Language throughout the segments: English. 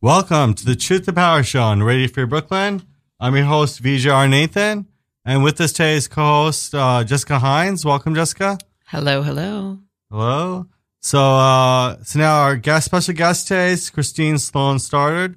Welcome to the Truth to Power Show on Radio Free Brooklyn. I'm your host, Vijay R. Nathan. And with us today is co-host uh, Jessica Hines. Welcome, Jessica. Hello, hello. Hello. So, uh, so now our guest, special guest today is Christine Sloan Stoddard,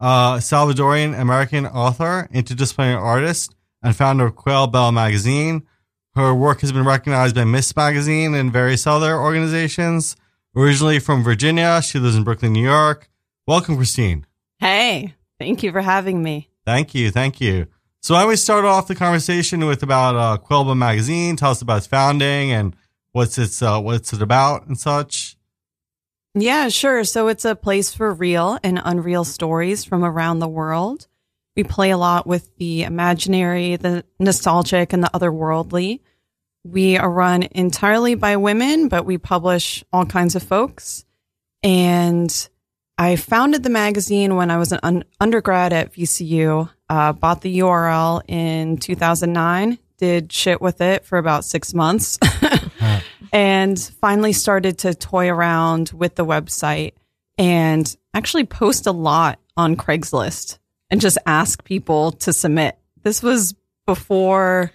uh, Salvadorian American author, interdisciplinary artist, and founder of Quail Bell magazine. Her work has been recognized by Miss Magazine and various other organizations. Originally from Virginia, she lives in Brooklyn, New York. Welcome, Christine. Hey, thank you for having me. Thank you, thank you. So I always start off the conversation with about uh, Quail Bell magazine. Tell us about its founding and what's its uh, what's it about and such. Yeah, sure. So it's a place for real and unreal stories from around the world. We play a lot with the imaginary, the nostalgic, and the otherworldly. We are run entirely by women, but we publish all kinds of folks. And I founded the magazine when I was an un- undergrad at VCU, uh, bought the URL in 2009, did shit with it for about six months, and finally started to toy around with the website and actually post a lot on Craigslist and just ask people to submit. This was before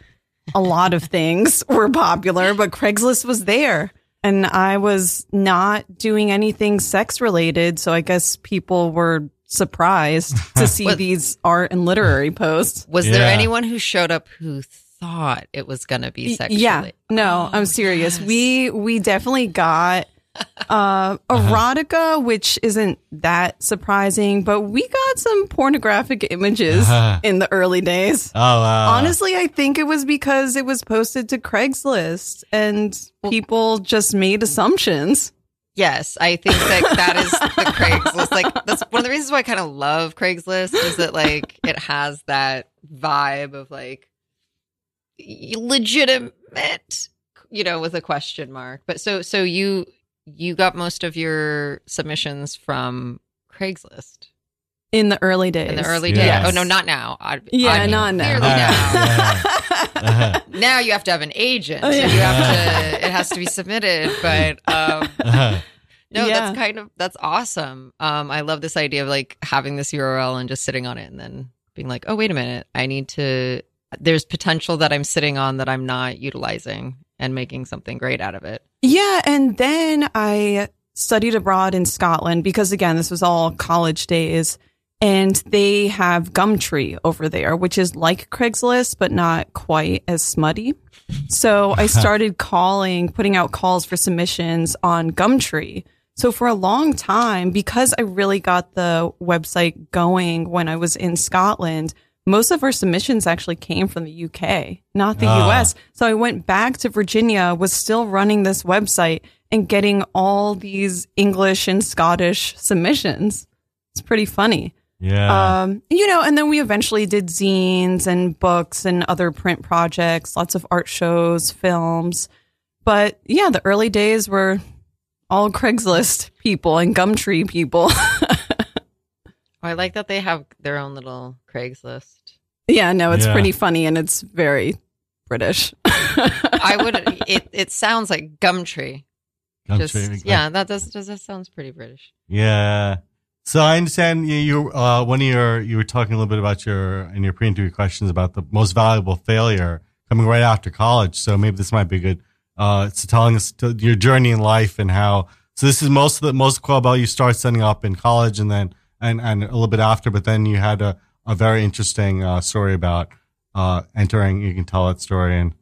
a lot of things were popular, but Craigslist was there and I was not doing anything sex related. So I guess people were surprised to see What- these art and literary posts. Was there anyone who showed up who thought it was going to be Y- sexually? Yeah, no, Oh, I'm serious. yes. We we definitely got uh erotica, which isn't that surprising, but we got some pornographic images Uh-huh. in the early days. Oh, wow. Honestly, I think it was because it was posted to Craigslist and people just made assumptions. Yes, I think that that is the Craigslist. Like that's one of the reasons why I kind of love Craigslist is that like it has that vibe of like legitimate, you know, with a question mark. But so so you you got most of your submissions from Craigslist In the early days. in the early Yes. days. Oh no, not now. I, Yeah, I mean, not now. clearly Yeah, now. yeah. now you have to have an agent. Oh, So you have to. It has to be submitted. But um, Uh-huh. no, Yeah. that's kind of that's awesome. Um, I love this idea of like having this URL and just sitting on it and then being like, oh wait a minute, I need to. There's potential that I'm sitting on that I'm not utilizing and making something great out of it. Yeah, and then I studied abroad in Scotland because again, this was all college days. And they have Gumtree over there, which is like Craigslist, but not quite as smutty. So I started calling, putting out calls for submissions on Gumtree. So for a long time, because I really got the website going when I was in Scotland, most of our submissions actually came from the UK, not the Ah. US. So I went back to Virginia, was still running this website and getting all these English and Scottish submissions. It's pretty funny. Yeah. Um, you know, and then we eventually did zines and books and other print projects, lots of art shows, films. But yeah, the early days were all Craigslist people and Gumtree people. Oh, I like that they have their own little Craigslist. yeah, no, it's Yeah. pretty funny and it's very British. I would. It it sounds like Gumtree. Gumtree, Just like- yeah, that does does that sounds pretty British. Yeah. So I understand you, you uh, one of your, you were talking a little bit about your, in your pre-interview questions about the most valuable failure coming right after college. So maybe this might be good. Uh, so telling us to, your journey in life and how, so this is most of the, most of Quail you start setting up in college and then, and, and a little bit after, but then you had a, a very interesting, uh, story about, uh, entering, you can tell that story and.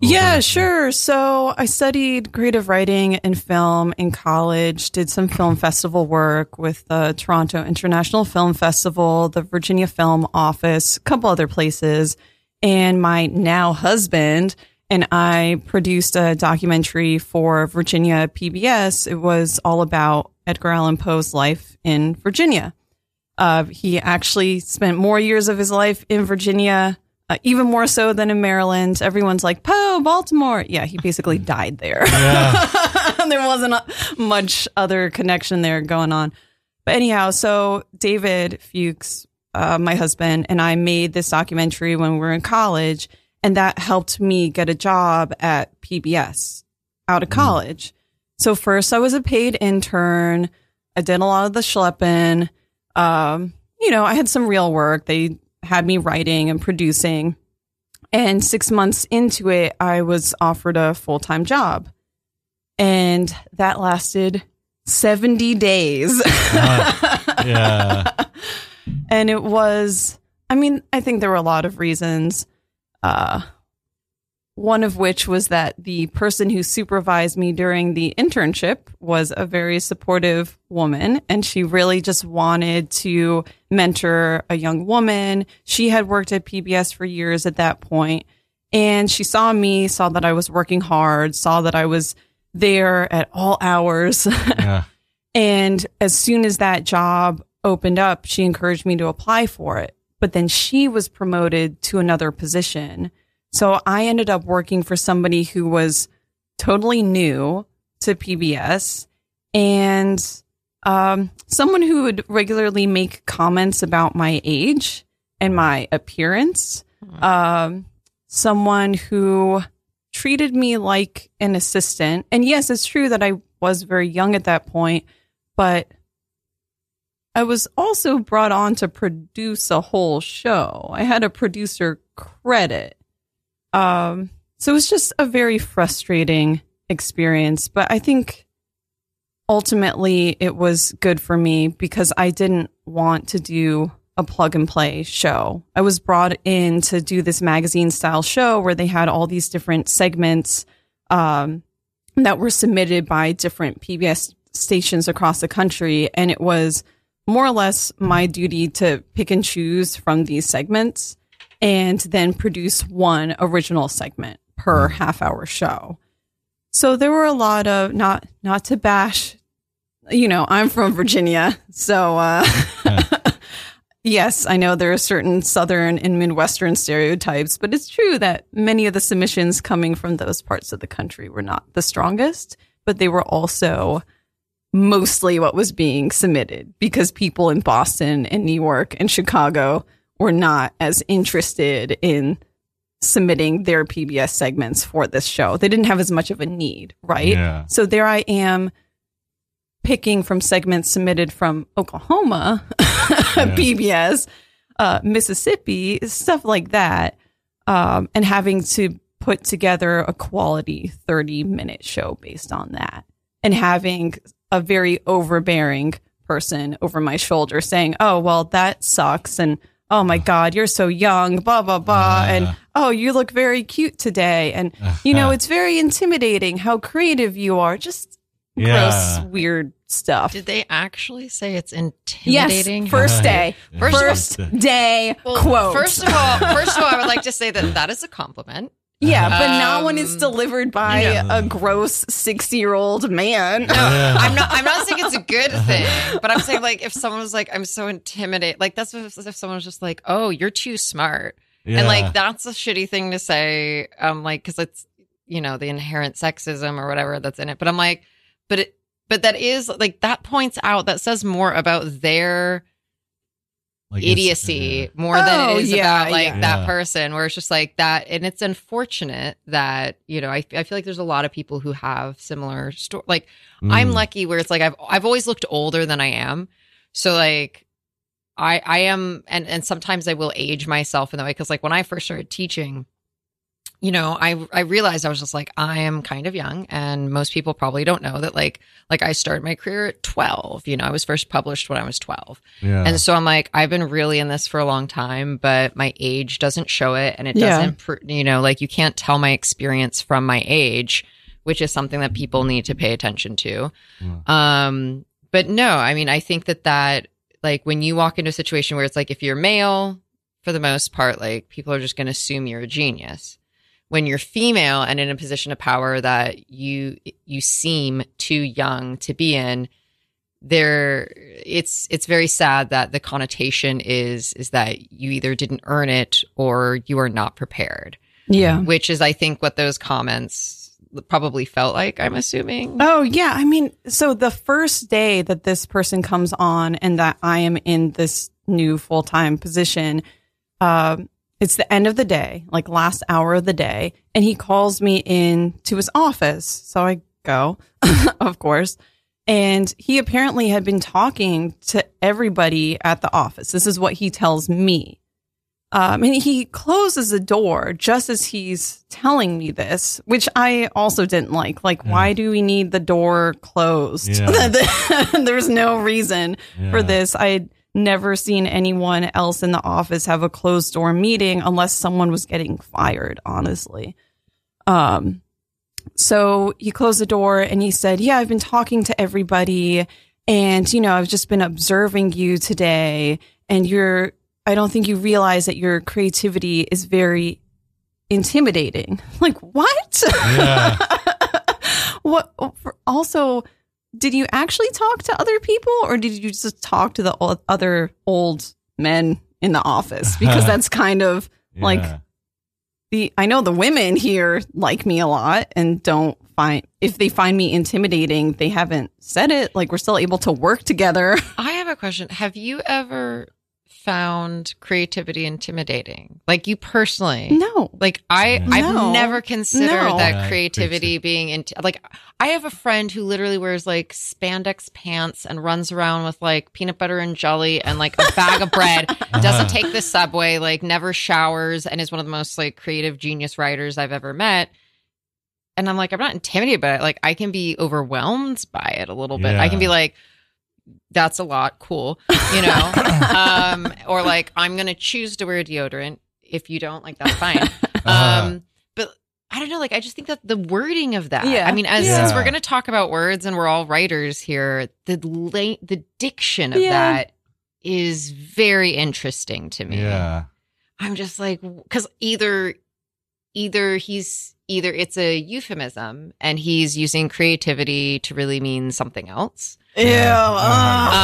Yeah, sure. So I studied creative writing and film in college, did some film festival work with the Toronto International Film Festival, the Virginia Film Office, a couple other places. And my now husband and I produced a documentary for Virginia PBS. It was all about Edgar Allan Poe's life in Virginia. Uh, he actually spent more years of his life in Virginia, uh, even more so than in Maryland. Everyone's like, Poe, Baltimore. Yeah, he basically died there. there wasn't a, much other connection there going on. But anyhow, so David Fuchs, uh, my husband, and I made this documentary when we were in college, and that helped me get a job at PBS out of college. So first I was a paid intern. I did a lot of the schlepping. Um, you know, I had some real work. They had me writing and producing. And six months into it, I was offered a full time job. And that lasted 70 days. yeah. and it was, I mean, I think there were a lot of reasons. Uh, one of which was that the person who supervised me during the internship was a very supportive woman and she really just wanted to mentor a young woman. She had worked at PBS for years at that point and she saw me, saw that I was working hard, saw that I was there at all hours. Yeah. and as soon as that job opened up, she encouraged me to apply for it. But then she was promoted to another position so I ended up working for somebody who was totally new to PBS and um, someone who would regularly make comments about my age and my appearance. Um, someone who treated me like an assistant. And yes, it's true that I was very young at that point, but I was also brought on to produce a whole show. I had a producer credit. Um, so it was just a very frustrating experience, but I think ultimately it was good for me because I didn't want to do a plug and play show. I was brought in to do this magazine style show where they had all these different segments um, that were submitted by different PBS stations across the country. And it was more or less my duty to pick and choose from these segments and then produce one original segment per half hour show. So there were a lot of not not to bash, you know, I'm from Virginia, so uh, yes, I know there are certain southern and midwestern stereotypes, but it's true that many of the submissions coming from those parts of the country were not the strongest, but they were also mostly what was being submitted because people in Boston and New York and Chicago were not as interested in submitting their PBS segments for this show. They didn't have as much of a need, right? Yeah. So there I am picking from segments submitted from Oklahoma, PBS, uh, Mississippi, stuff like that, um, and having to put together a quality 30 minute show based on that and having a very overbearing person over my shoulder saying, oh, well, that sucks. And oh my God, you're so young, blah, blah, blah. and oh, you look very cute today. And, you know, uh-huh. it's very intimidating how creative you are. Just Yeah. gross, weird stuff. Did they actually say it's intimidating? Yes, first day. First First day Well, quote. First of all, first of all, I would like to say that that is a compliment. Yeah, but not when it's Um, delivered by yeah. a gross 60 year old man. No, I'm not. I'm not saying it's a good thing, but I'm saying like if someone was like, "I'm so intimidated," like that's if, if someone was just like, "Oh, you're too smart," and like that's a shitty thing to say. Um, like because it's you know the inherent sexism or whatever that's in it. But I'm like, but it, but that is like that points out that says more about their Like, it's- idiocy more than Oh, it is yeah, about like yeah. that Yeah. person where it's just like that and it's unfortunate that you know I, I feel like there's a lot of people who have similar story like i'm Mm. lucky where it's like i've i've always looked older than i am so like i i am and and sometimes i will age myself in that way because like when i first started teaching you know i i realized i was just like i am kind of young and most people probably don't know that like like i started my career at 12 you know i was first published when i was 12 Yeah. and so I'm like, I've been really in this for a long time, but my age doesn't show it. And it Yeah. doesn't, pr- you know, like you can't tell my experience from my age, which is something that people need to pay attention to. Um, but no, I mean, I think that that, like, when you walk into a situation where it's like, if you're male, for the most part, like, people are just going to assume you're a genius. When you're female and in a position of power that you you seem too young to be in, there it's it's very sad that the connotation is is that you either didn't earn it or you are not prepared Yeah. which is i think what those comments probably felt like i'm assuming Oh, yeah. I mean, so the first day that this person comes on and that I am in this new full time position, um, it's the end of the day, like last hour of the day, and he calls me in to his office. So I go, of course, And he apparently had been talking to everybody at the office. This is what he tells me. Um, and he closes the door just as he's telling me this, which I also didn't like. Like, why do we need the door closed? Yeah. There's no reason for this. I'd never seen anyone else in the office have a closed door meeting unless someone was getting fired, honestly. Um, so he closed the door and he said, Yeah, I've been talking to everybody. And, you know, I've just been observing you today. And you're, I don't think you realize that your creativity is very intimidating. Like, what? Yeah. what? Also, did you actually talk to other people or did you just talk to the o- other old men in the office? Because that's kind of like the I know the women here like me a lot and don't find if they find me intimidating, they haven't said it. Like we're still able to work together. I have a question. Have you ever found creativity intimidating? Like you personally? no. Like I, Yeah. I've No. never considered No. that Yeah, creativity being into like. I have a friend who literally wears like spandex pants and runs around with like peanut butter and jelly and like a bag of bread. Doesn't take the subway, like never showers, and is one of the most like creative genius writers I've ever met. And I'm like, I'm not intimidated by it. Like I can be overwhelmed by it a little bit. I can be like, that's a lot, cool, you know, um, or like I'm gonna choose to wear deodorant. If you don't, like that's fine. Uh-huh. Um, but I don't know. Like, I just think that the wording of that. Yeah. I mean, as Yeah. since we're going to talk about words and we're all writers here, the la- the diction of Yeah. that is very interesting to me. Yeah. I'm just like, because either either he's either it's a euphemism and he's using creativity to really mean something else, Ew. Yeah. ugh.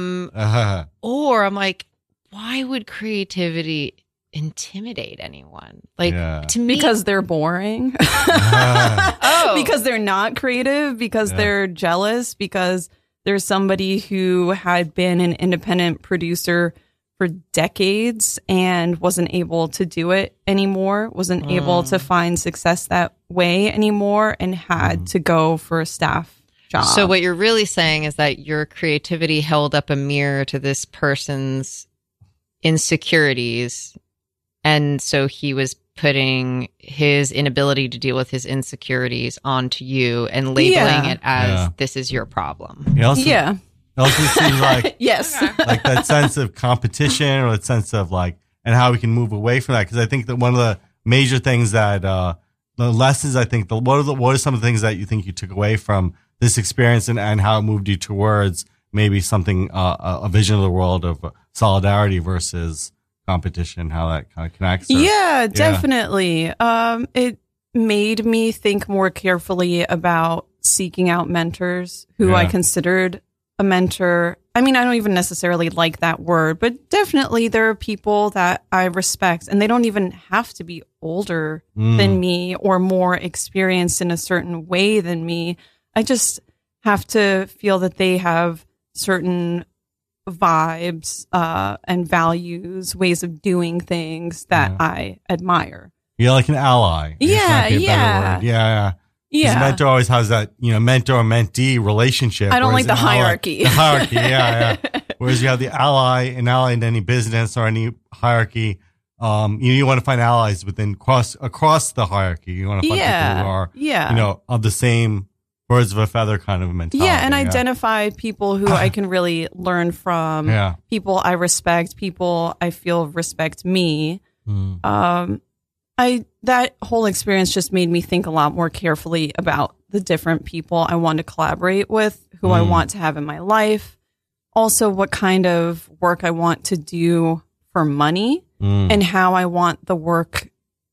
um, Uh-huh. or I'm like, why would creativity intimidate anyone? Like Yeah. to me, because they're boring. Oh. because they're not creative, because Yeah. they're jealous, because there's somebody who had been an independent producer for decades and wasn't able to do it anymore, wasn't able to mm. find success that way anymore, and had mm. to go for a staff job. So what you're really saying is that your creativity held up a mirror to this person's insecurities and so he was putting his inability to deal with his insecurities onto you and labeling Yeah. it as Yeah. this is your problem. It also, yeah. It also seems like Yes. like that sense of competition or that sense of like and how we can move away from that because I think that one of the major things that uh the lessons I think the what are the what are some of the things that you think you took away from this experience and, and how it moved you towards maybe something uh, a- a vision of the world of solidarity versus competition how that kind of connects or- Yeah, definitely. Um, it made me think more carefully about seeking out mentors who I considered a mentor. I mean, I don't even necessarily like that word, but definitely there are people that I respect, and they don't even have to be older Mm. than me or more experienced in a certain way than me. I just have to feel that they have certain vibes uh, and values, ways of doing things that Yeah. I admire. you're like an ally Yeah, might be a better yeah. yeah yeah Yeah. mentor always has that you know mentor mentee relationship I don't like the an ally- hierarchy. the hierarchy yeah yeah Whereas you have the ally, an ally in any business or any hierarchy. Um, you, you want to find allies within cross across the hierarchy. You want to find people yeah. who are, yeah. you know, of the same birds of a feather kind of mentality. yeah, and identify people who I can really learn from. Yeah. People I respect, people I feel respect me. Mm. um i that whole experience just made me think a lot more carefully about the different people i want to collaborate with who i Mm. want to have in my life also what kind of work i want to do for money Mm. and how i want the work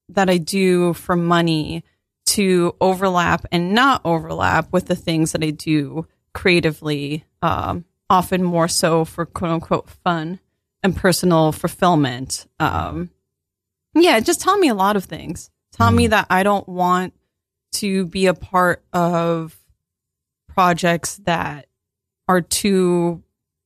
that i do for money to overlap and not overlap with the things that i do creatively um, often more so for quote unquote fun and personal fulfillment um, yeah, it just taught me a lot of things. Taught me mm. that I don't want to be a part of projects that are too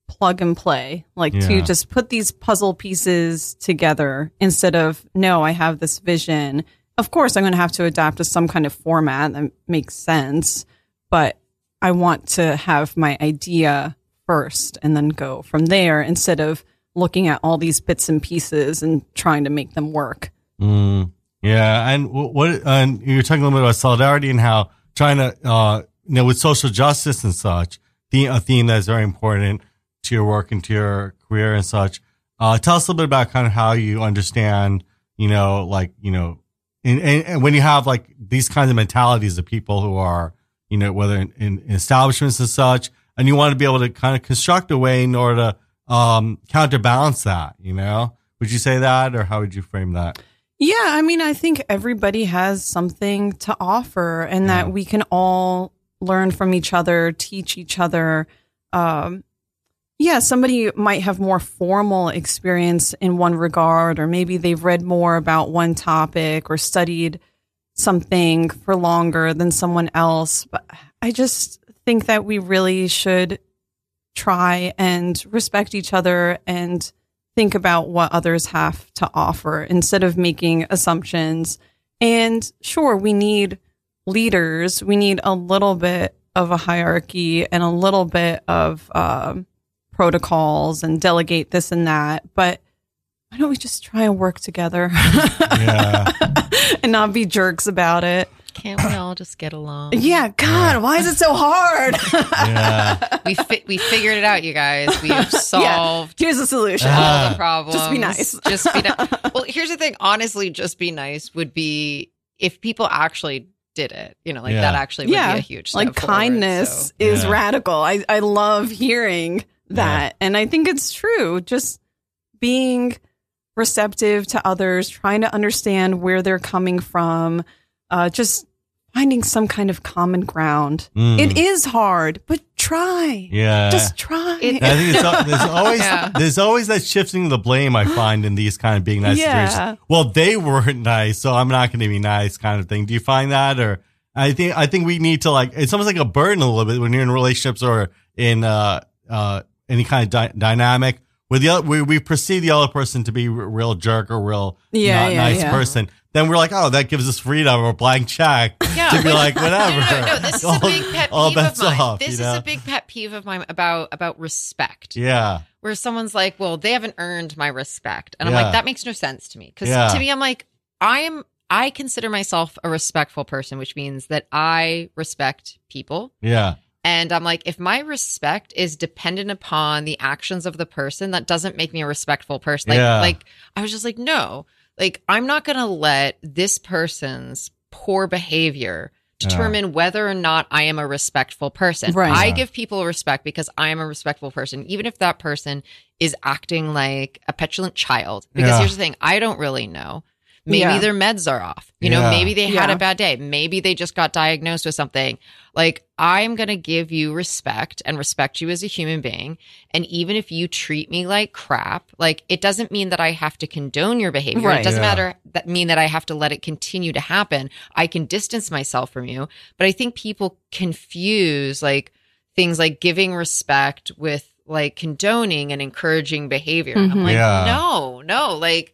plug and play, like to just put these puzzle pieces together instead of, no, I have this vision. Of course, I'm going to have to adapt to some kind of format that makes sense, but I want to have my idea first and then go from there instead of looking at all these bits and pieces and trying to make them work. Mm, yeah, and what? And you're talking a little bit about solidarity and how trying to, uh, you know, with social justice and such, the a theme that is very important to your work and to your career and such. Uh, tell us a little bit about kind of how you understand, you know, like you know, and when you have like these kinds of mentalities of people who are, you know, whether in, in establishments and such, and you want to be able to kind of construct a way in order to um, counterbalance that. You know, would you say that, or how would you frame that? Yeah, I mean, I think everybody has something to offer and Yeah. that we can all learn from each other, teach each other. Um, yeah, somebody might have more formal experience in one regard, or maybe they've read more about one topic or studied something for longer than someone else. But I just think that we really should try and respect each other and think about what others have to offer instead of making assumptions. And sure, we need leaders. We need a little bit of a hierarchy and a little bit of um, protocols and delegate this and that. But why don't we just try and work together Yeah. and not be jerks about it? Can't we all just get along? Yeah, God, why is it so hard? Yeah. We fi- we figured it out, you guys. We've solved Here's the solution. All the uh-huh. problems. Just be nice. Just be nice. Well, here's the thing. Honestly, just be nice would be if people actually did it. You know, like Yeah. that actually would yeah, be a huge step like forward, kindness so. is Yeah. radical. I I love hearing that, and I think it's true. Just being receptive to others, trying to understand where they're coming from, uh, just finding some kind of common ground. Mm. It is hard, but try. Yeah. Just try. It- I think it's, there's always Yeah. there's always that shifting of the blame I find in these kind of being nice Yeah. situations. Well, they weren't nice, so I'm not going to be nice, kind of thing. Do you find that, or I think I think we need to like it's almost like a burden a little bit when you're in relationships or in uh uh any kind of dy- dynamic where the other, we we perceive the other person to be a real jerk or real Yeah, not yeah, nice yeah. person. Then we're like, oh, that gives us freedom or blank check Yeah, to be like, whatever. No, no, no, this is a big pet all peeve of mine. off, this is know? a big pet peeve of mine about about respect. yeah, Where someone's like, "Well, they haven't earned my respect," and I'm like, "That makes no sense to me." Because to me, I'm like, I am. I consider myself a respectful person, which means that I respect people. yeah, And I'm like, if my respect is dependent upon the actions of the person, that doesn't make me a respectful person. Like, Yeah. like I was just like, no, like I'm not going to let this person's poor behavior determine whether or not I am a respectful person. Right. I Yeah. give people respect because I am a respectful person, even if that person is acting like a petulant child. Because Yeah. here's the thing, I don't really know. Maybe Yeah. their meds are off. You know, Yeah. maybe they had Yeah. a bad day. Maybe they just got diagnosed with something. Like, I'm going to give you respect and respect you as a human being. And even if you treat me like crap, like, it doesn't mean that I have to condone your behavior. Right. It doesn't matter that mean that I have to let it continue to happen. I can distance myself from you. But I think people confuse like things like giving respect with like condoning and encouraging behavior. And I'm like, mm-hmm. Yeah. no, no, like,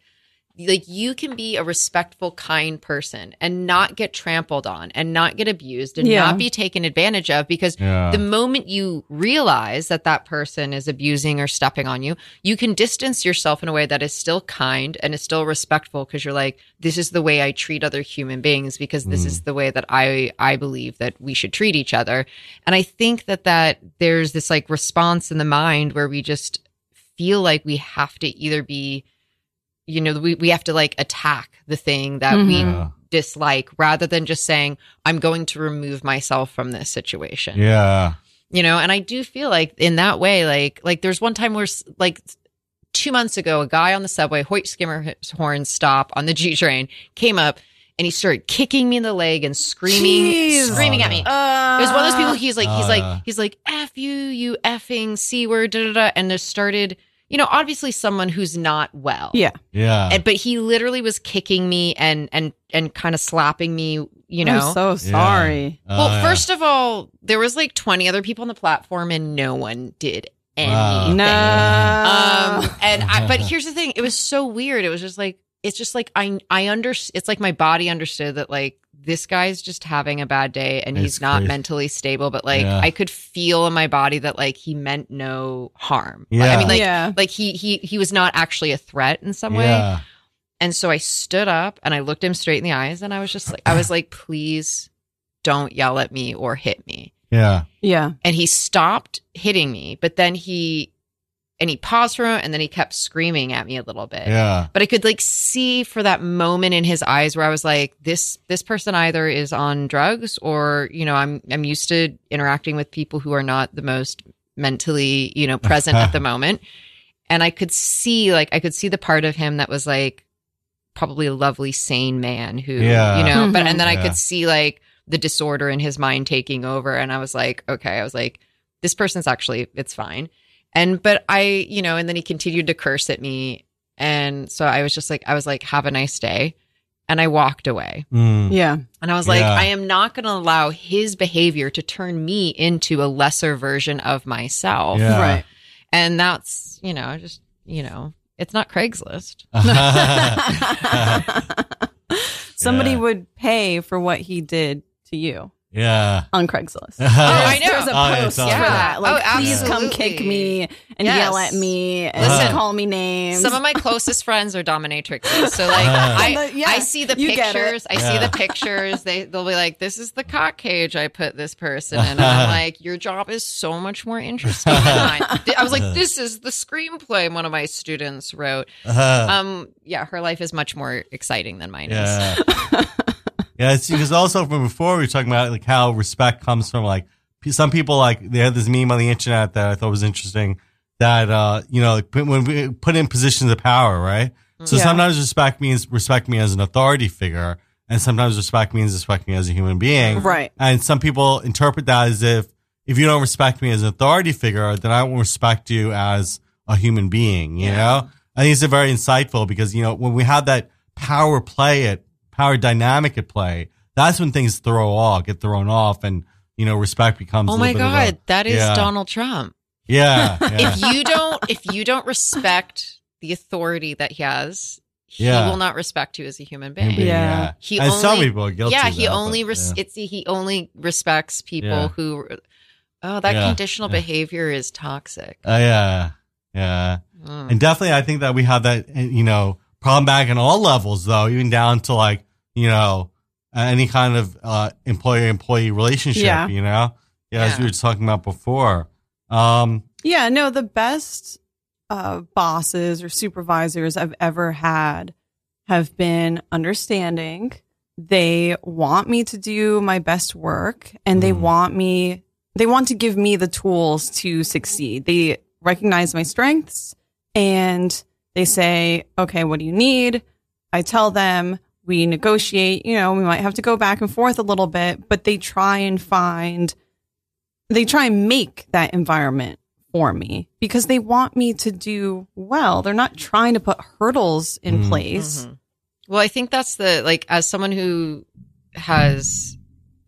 like you can be a respectful kind person and not get trampled on and not get abused and Yeah. not be taken advantage of because yeah. the moment you realize that that person is abusing or stepping on you you can distance yourself in a way that is still kind and is still respectful because you're like this is the way i treat other human beings because this Mm. is the way that i i believe that we should treat each other and i think that that there's this like response in the mind where we just feel like we have to either be you know we, we have to like attack the thing that we Yeah. dislike rather than just saying i'm going to remove myself from this situation yeah. you know and i do feel like in that way like like there's one time where s- like two months ago a guy on the subway hoyt skimmer horn stop on the g train came up and he started kicking me in the leg and screaming Jeez. screaming Oh, at me Uh, it was one of those people he's like he's Oh, like he's like f you you effing c word da da da and just started you know obviously someone who's not well Yeah. Yeah. and, but he literally was kicking me and and and kind of slapping me you know I'm so sorry. Uh, well, first of all, there was like 20 other people on the platform and no one did Wow. anything. No. Um and I but here's the thing, it was so weird. It was just like it's just like I I under it's like my body understood that like this guy's just having a bad day and It's he's not crazy. mentally stable. But like, Yeah. I could feel in my body that like he meant no harm. Like, Yeah. I mean, like, yeah. like he he he was not actually a threat in some way. yeah. And so I stood up and I looked him straight in the eyes and I was just like, I was like, please don't yell at me or hit me. Yeah. Yeah. And he stopped hitting me, but then he, and he paused for a moment and then he kept screaming at me a little bit. Yeah. But I could like see for that moment in his eyes where I was like, this, this person either is on drugs or, you know, I'm, I'm used to interacting with people who are not the most mentally, you know, present at the moment. And I could see, like, I could see the part of him that was like, probably a lovely sane man who Yeah. you know but and then i could see like the disorder in his mind taking over and i was like okay i was like this person's actually it's fine and but i you know and then he continued to curse at me and so i was just like i was like have a nice day and i walked away Mm. Yeah. and i was like Yeah. i am not going to allow his behavior to turn me into a lesser version of myself Yeah. Right. and that's you know just you know it's not craigslist Somebody Yeah. would pay for what he did to you yeah. on Craigslist. Oh, I know. There's a Oh, yeah, post for that. Like, Oh, please come kick me and Yes. yell at me and Listen, call me names. Some of my closest friends are dominatrixes. So like Uh. I, Yeah, I see the you get it. pictures. I see Yeah. the pictures. They they'll be like, This is the cock cage I put this person in. And I'm like, Your job is so much more interesting than mine. I was like, This is the screenplay one of my students wrote. Um yeah, her life is much more exciting than mine is. yeah. It's because also from before we were talking about like how respect comes from like some people like they had this meme on the internet that I thought was interesting that uh you know like, when we put in positions of power right so Yeah. sometimes respect means respect me as an authority figure and sometimes respect means respect me as a human being right. And some people interpret that as if if you don't respect me as an authority figure, then I won't respect you as a human being. You Yeah. know, I think it's a very insightful because you know when we have that power play at power dynamic at play, that's when things throw off, get thrown off, and you know respect becomes. Oh my of a- god, that is yeah. Donald Trump. yeah, yeah. If you don't if you don't respect the authority that he has, he Yeah. will not respect you as a human being. being, Yeah. He and some only- people are guilty. yeah he that, only res- yeah. it's he only respects people Yeah. who oh that Yeah. conditional Yeah. behavior is toxic Uh, yeah, yeah. Mm. And definitely, I think that we have that, uh, you know, problem back in all levels, though, even down to like, you know, any kind of uh, employer employee relationship, Yeah. you know? Yeah, as Yeah. we were talking about before. Um, Yeah, no, the best uh, bosses or supervisors I've ever had have been understanding. They want me to do my best work and they Mm. want me, they want to give me the tools to succeed. They recognize my strengths and they say, okay, what do you need? I tell them, we negotiate, you know, we might have to go back and forth a little bit, but they try and find they try and make that environment for me because they want me to do well. They're not trying to put hurdles in Mm. place. Mhm. well i think that's the like as someone who has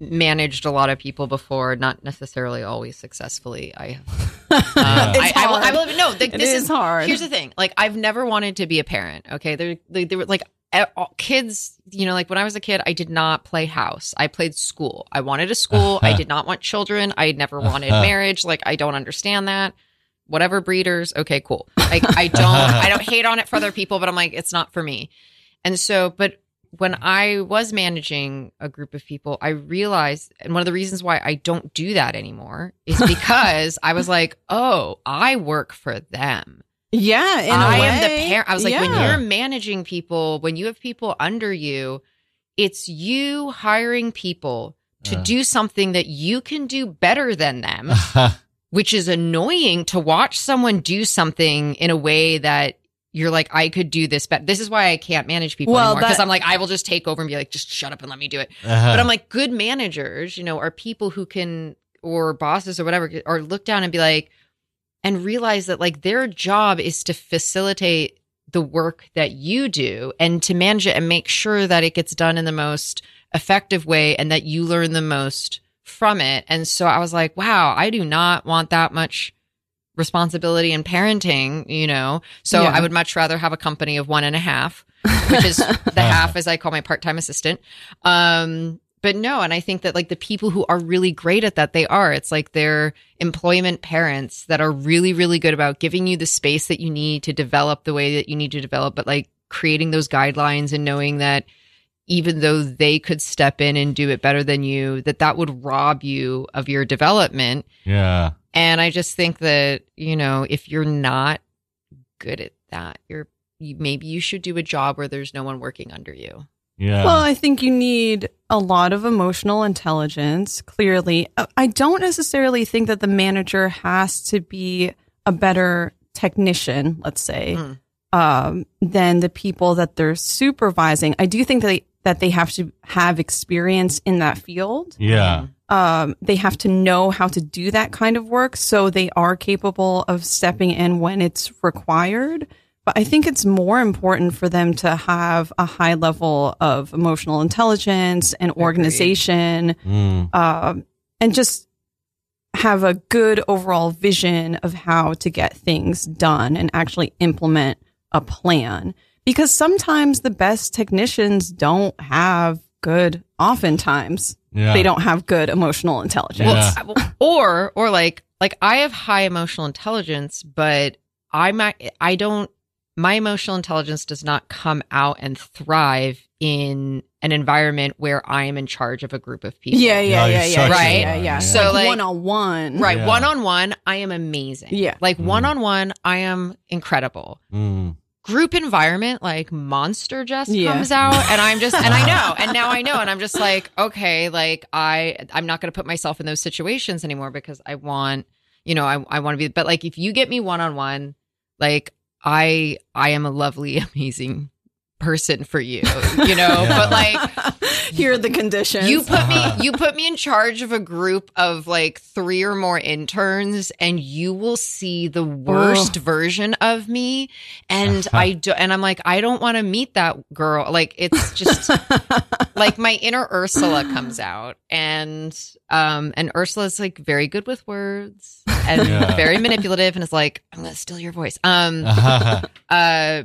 managed a lot of people before not necessarily always successfully i have um, It's I, I will, I hard. will no th- It this is is hard. here's the thing like i've never wanted to be a parent okay they're they, they were like all- kids you know like when i was a kid i did not play house. I played school. I wanted a school. I did not want children. I never wanted marriage. Like i don't understand that. Whatever breeders. Okay cool. Like i don't i don't hate on it for other people but i'm like it's not for me. And so but when i was managing a group of people i realized and one of the reasons why i don't do that anymore is because i was like oh i work for them Yeah, in a I am the parent. I was like, when you're managing people, when you have people under you, it's you hiring people to Uh. do something that you can do better than them, which is annoying to watch someone do something in a way that you're like, I could do this better. This is why I can't manage people Well, anymore because that- I'm like, I will just take over and be like, just shut up and let me do it. Uh-huh. But I'm like, good managers, you know, are people who can, or bosses or whatever, or look down and be like, and realize that like their job is to facilitate the work that you do and to manage it and make sure that it gets done in the most effective way and that you learn the most from it. And so I was like, wow, I do not want that much responsibility in parenting, you know. So Yeah. I would much rather have a company of one and a half, which is the half as I call my part-time assistant. Um but no, and I think that like the people who are really great at that, they are. It's like they're employment parents that are really, really good about giving you the space that you need to develop the way that you need to develop, but like creating those guidelines and knowing that even though they could step in and do it better than you, that that would rob you of your development. Yeah. And I just think that, you know, if you're not good at that, you're maybe you should do a job where there's no one working under you. Yeah. Well, I think you need a lot of emotional intelligence, clearly. Uh, I don't necessarily think that the manager has to be a better technician, let's say, Mm. um, than the people that they're supervising. I do think that they, that they have to have experience in that field. yeah. Um, they have to know how to do that kind of work so they are capable of stepping in when it's required. But I think it's more important for them to have a high level of emotional intelligence and organization Mm. um, and just have a good overall vision of how to get things done and actually implement a plan. Because sometimes the best technicians don't have good, oftentimes, Yeah. they don't have good emotional intelligence. Yeah. Well, or or like like I have high emotional intelligence, but I'm I don't my emotional intelligence does not come out and thrive in an environment where I am in charge of a group of people. Yeah, yeah, Yeah, yeah, you're yeah, such yeah, yeah, yeah. So, like- one on one, Right. Yeah. One on one, I am amazing. Yeah. Like Mm. one on one, I am incredible. Mm. Group environment, like monster just Yeah. comes out and I'm just and I know. And now I know. And I'm just like, okay, like I I'm not gonna put myself in those situations anymore because I want, you know, I, I want to be but like if you get me one on one, like I I am a lovely, amazing person for you. You know? Yeah. But like Here are the conditions. you put me you put me in charge of a group of like three or more interns and you will see the worst version of me and I do and I'm like I don't want to meet that girl like it's just like my inner Ursula comes out and um and Ursula's like very good with words and Yeah. very manipulative and is like I'm going to steal your voice um Uh-huh. uh,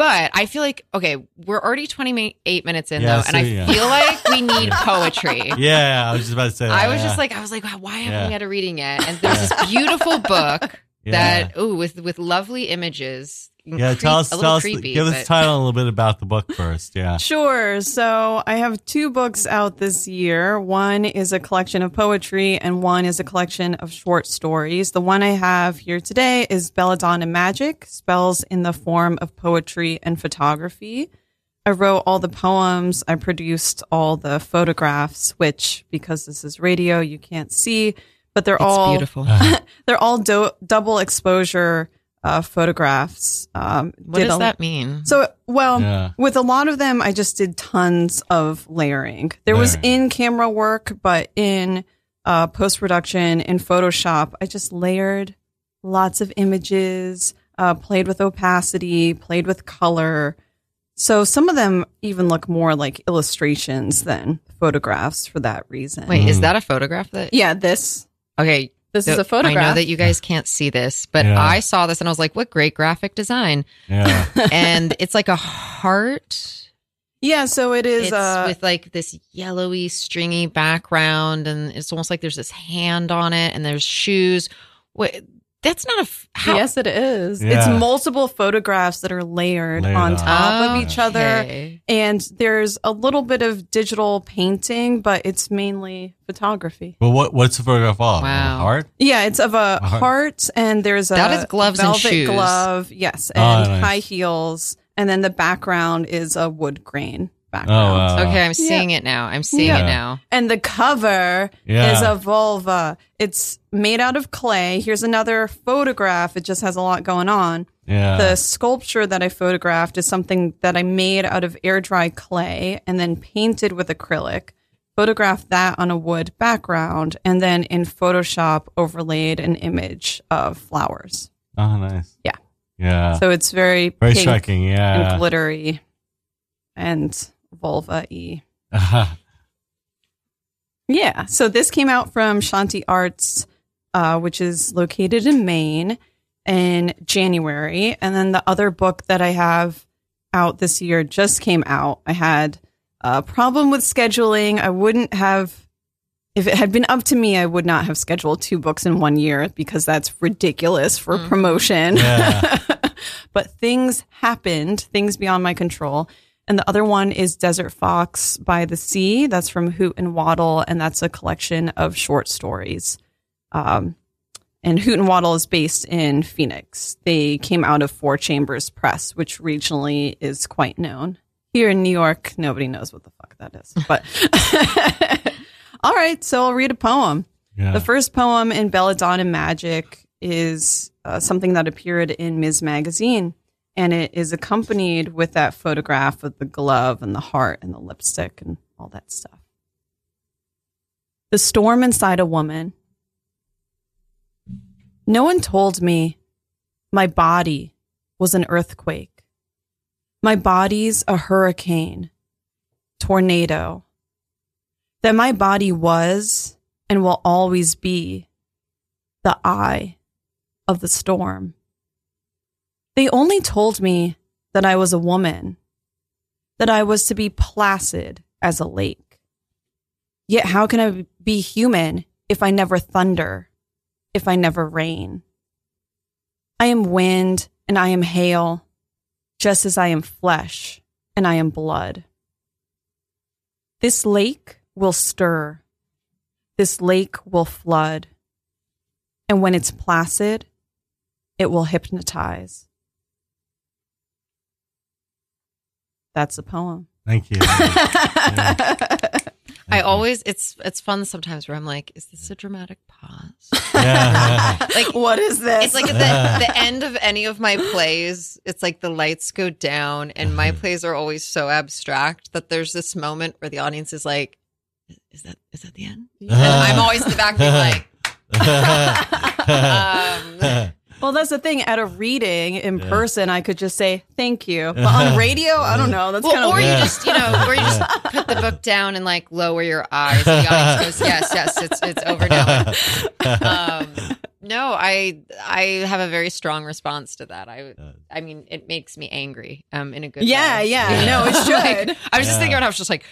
but I feel like okay, we're already 28 minutes in Yeah, though, and so, I yeah. feel like we need poetry. yeah. I was just about to say that. I was yeah. just like, I was like, why haven't we had a reading yet? And there's this beautiful book that ooh with with lovely images. Yeah. Creep- Tell us, a little tell us, creepy, give us but- the title a little bit about the book first. Yeah. Sure. So I have two books out this year. One is a collection of poetry, and one is a collection of short stories. The one I have here today is Belladonna Magic, spells in the form of poetry and photography. I wrote all the poems. I produced all the photographs, which, because this is radio, you can't see, but they're It's all beautiful. Uh-huh. they're all do- double exposure uh, photographs. Um, What does a- that mean? so, well, Yeah. with a lot of them, I just did tons of layering. There was in camera work, but in uh, post production in Photoshop, I just layered lots of images, uh, played with opacity, played with color. So some of them even look more like illustrations than photographs for that reason. Wait, is Mm. that a photograph that? yeah, this Okay, this is a photograph. I know that you guys can't see this, but Yeah. I saw this and I was like, what great graphic design! Yeah. And it's like a heart. yeah, so it is. it's uh, with like this yellowy, stringy background, and it's almost like there's this hand on it, and there's shoes. Wait, that's not a f- how. Yes, it is. Yeah. It's multiple photographs that are layered, Layered on on. top of each other. And there's a little bit of digital painting, but it's mainly photography. Well, what what's the photograph of? Wow. Heart. Yeah, it's of a A heart. heart, and there's a That is gloves and velvet shoes. glove, yes, Oh, and nice. high heels, and then the background is a wood grain Oh, wow. Okay, I'm seeing it now. I'm seeing Yeah. it now. And the cover Yeah. is a vulva. It's made out of clay. Here's another photograph. It just has a lot going on. Yeah. The sculpture that I photographed is something that I made out of air dry clay and then painted with acrylic. Photographed that on a wood background and then in Photoshop overlaid an image of flowers. oh, nice. Yeah. Yeah. So it's very, Very pink striking. Yeah. and glittery and vulva y. Yeah. So this came out from Shanti Arts, uh, which is located in Maine. in January. And then the other book that I have out this year just came out. I had a problem with scheduling. I wouldn't have, if it had been up to me, I would not have scheduled two books in one year because that's ridiculous for promotion. Yeah. but things happened, things beyond my control. And the other one is Desert Fox by the Sea. That's from Hoot and Waddle, and that's a collection of short stories. Um, and Hoot and Waddle is based in Phoenix. They came out of Four Chambers Press, which regionally is quite known. Here in New York, nobody knows what the fuck that is. But all right, so I'll read a poem. Yeah. The first poem in Belladonna Magic is uh, something that appeared in Ms. Magazine, and it is accompanied with that photograph of the glove and the heart and the lipstick and all that stuff. The storm inside a woman. No one told me my body was an earthquake. My body's a hurricane, tornado. That my body was and will always be the eye of the storm. They only told me that I was a woman, that I was to be placid as a lake. Yet how can I be human if I never thunder, if I never rain? I am wind and I am hail, just as I am flesh and I am blood. This lake will stir. This lake will flood. And when it's placid, it will hypnotize. That's a poem. Thank you. I always it's it's fun sometimes where I'm like, is this a dramatic pause? yeah. Like what is this? it's like at the, the end of any of my plays, it's like the lights go down, and my plays are always so abstract that there's this moment where the audience is like, "Is that is that the end?" And I'm always in the back being like, um, well, that's the thing. At a reading in person, I could just say thank you, but on radio, I don't know. That's well, kind of or you just you know, or you just put the book down and like lower your eyes. The audience goes, "Yes, yes, it's it's over now." um, no, I I have a very strong response to that. I I mean, it makes me angry. Um, in a good yeah, way. yeah. No, it should. Like, I was just thinking about. it, I was just like,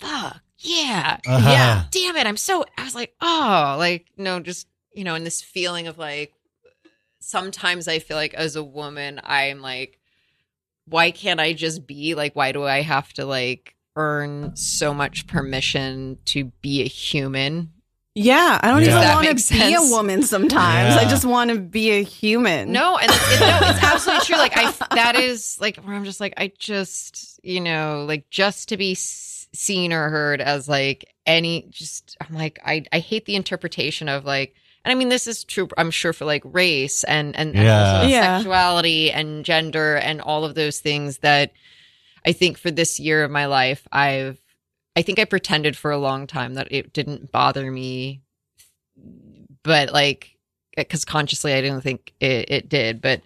fuck yeah, Uh-huh. Yeah. damn it. I'm so. I was like, oh, like no, just you know, in this feeling of like. Sometimes I feel like as a woman, I'm like, why can't I just be like? Why do I have to like earn so much permission to be a human? Yeah, I don't Does even want to be a woman sometimes. I just want to be a human. No, and it's, it, no, it's absolutely true. Like I, that is like where I'm just like I just you know like just to be seen or heard as like any just I'm like I I hate the interpretation of like and I mean this is true I'm sure for like race and and, and Yeah. also Yeah. sexuality and gender and all of those things that I think for this year of my life I've I think I pretended for a long time that it didn't bother me but like eh, because consciously I didn't think it, it did. But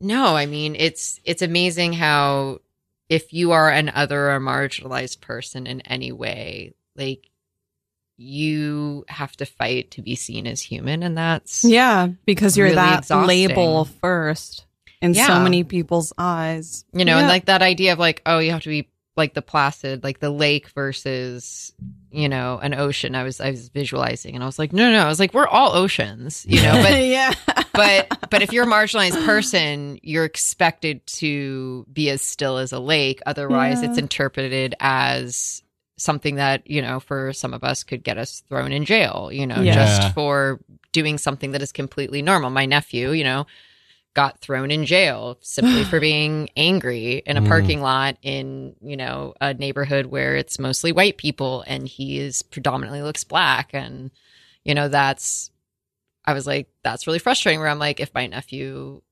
no, I mean it's it's amazing how if you are an other or marginalized person in any way, like you have to fight to be seen as human, and that's Yeah, because you're Really that exhausting. label first in so many people's eyes. you know, and like that idea of like oh you have to be like the placid, like the lake versus you know an ocean. I was I was visualizing, and I was like no no, I was like we're all oceans, you know, but yeah. but but if you're a marginalized person, you're expected to be as still as a lake. Otherwise, Yeah. it's interpreted as something that you know for some of us could get us thrown in jail. You know, Yeah. Yeah. just for doing something that is completely normal. My nephew, you know. Got thrown in jail simply for being angry in a Mm. parking lot in, you know, a neighborhood where it's mostly white people and he is predominantly looks black. And, you know, that's I was like, that's really frustrating. Where I'm like, if my nephew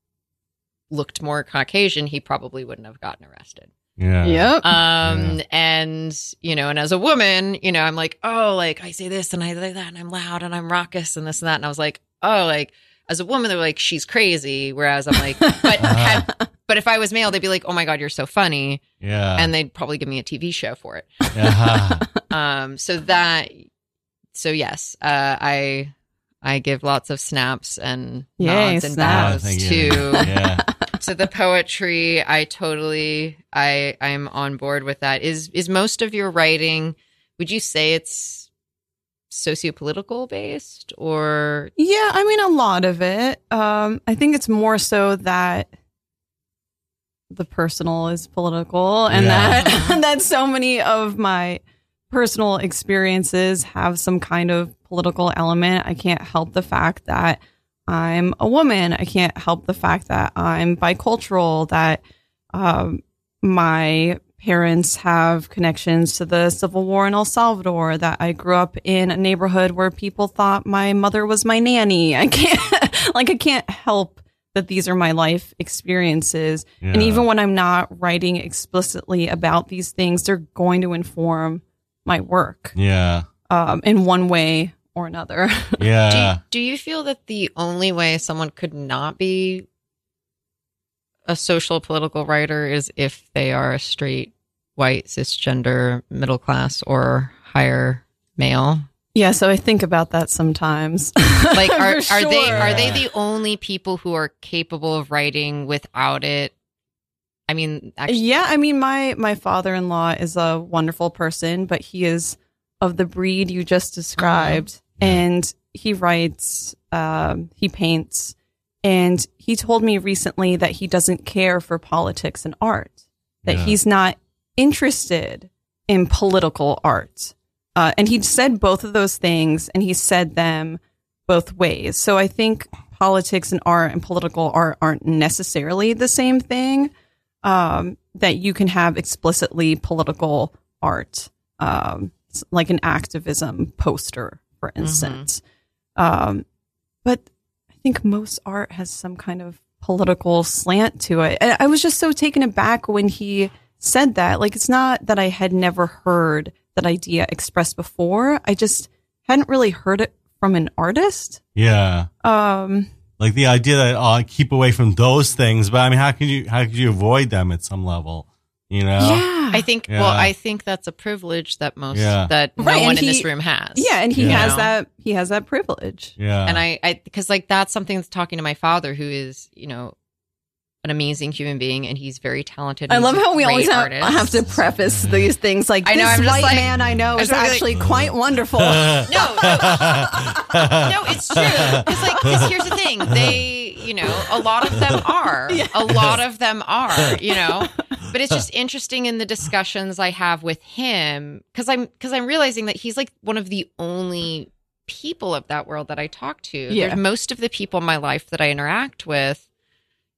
looked more Caucasian, he probably wouldn't have gotten arrested. Yeah. Yep. Um, and you know, and as a woman, you know, I'm like, oh, like I say this and I say that, and I'm loud and I'm raucous and this and that, and I was like, oh, like as a woman, they're like, she's crazy. Whereas I'm like, but had, but if I was male, they'd be like, oh my god, you're so funny, Yeah. and they'd probably give me a TV show for it. Yeah. Um, so that, so yes, uh, I, I give lots of snaps and Yay, nods and snaps. bows thank you. to yeah. to the poetry. I totally I I'm on board with that. Is is most of your writing would you say it's sociopolitical based or Yeah, I mean a lot of it. Um, I think it's more so that the personal is political, and Yeah. that that so many of my personal experiences have some kind of political element. I can't help the fact that I'm a woman. I can't help the fact that I'm bicultural. That um, my parents have connections to the civil war in El Salvador. That I grew up in a neighborhood where people thought my mother was my nanny. I can't, like, I can't help that these are my life experiences. And even when I'm not writing explicitly about these things, they're going to inform my work Yeah. um, in one way or another. do you, Yeah. do you feel that the only way someone could not be a social political writer is if they are a straight white cisgender middle class or higher male? yeah, so I think about that sometimes. Like are For are they are they the only people who are capable of writing without it? I mean, actually, Yeah, I mean my my father-in-law is a wonderful person, but he is of the breed you just described and he writes um he paints and he told me recently that he doesn't care for politics and art. That Yeah. he's not interested in political art. Uh, and he said both of those things and he said them both ways. So I think politics and art and political art aren't necessarily the same thing um, that you can have explicitly political art, um, like an activism poster, for instance. Um, but I think most art has some kind of political slant to it. And I was just so taken aback when he said that. Like, it's not that I had never heard that idea expressed before. I just hadn't really heard it from an artist. Yeah. Um, Like the idea that I uh, keep away from those things, but I mean, how can you how could you avoid them at some level? You know? yeah. I think. Yeah. Well, I think that's a privilege that most Yeah. that no Right, one and in he- this room has. yeah. And he Yeah. has know? that, he has that privilege. Yeah. and I, I, because like that's something that's talking to my father, who is, you know, an amazing human being, and he's very talented. I love how we always great have, artist. have to preface mm-hmm. these things like I know, this I'm white like- man I know I'm is just like- actually quite wonderful. no, no, it's true. Because like, because here's the thing, they, you know, a lot of them are, a lot of them are, you know, but it's just interesting in the discussions I have with him because I'm because I'm realizing that he's like one of the only people of that world that I talk to. Yeah. There's most of the people in my life that I interact with.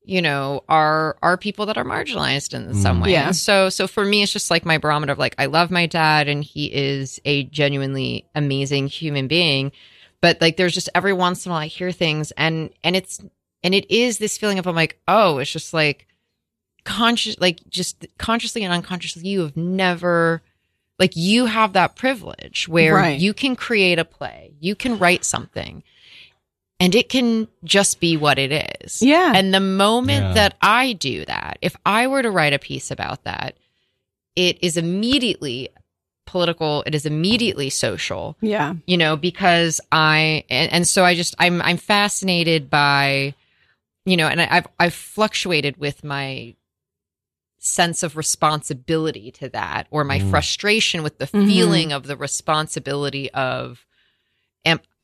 You know, are are people that are marginalized in some Mm. way. Yeah. So, so for me, it's just like my barometer of like, I love my dad, and he is a genuinely amazing human being but like there's just every once in a while I hear things and and it's and it is this feeling of I'm like oh it's just like conscious like just consciously and unconsciously you have never like you have that privilege where Right. you can create a play you can write something and it can just be what it is Yeah. and the moment Yeah. that I do that if I were to write a piece about that it is immediately political it is immediately social yeah. you know because i and, and so i just i'm i'm fascinated by you know and I, i've i've fluctuated with my sense of responsibility to that or my Mm. frustration with the Mhm. feeling of the responsibility of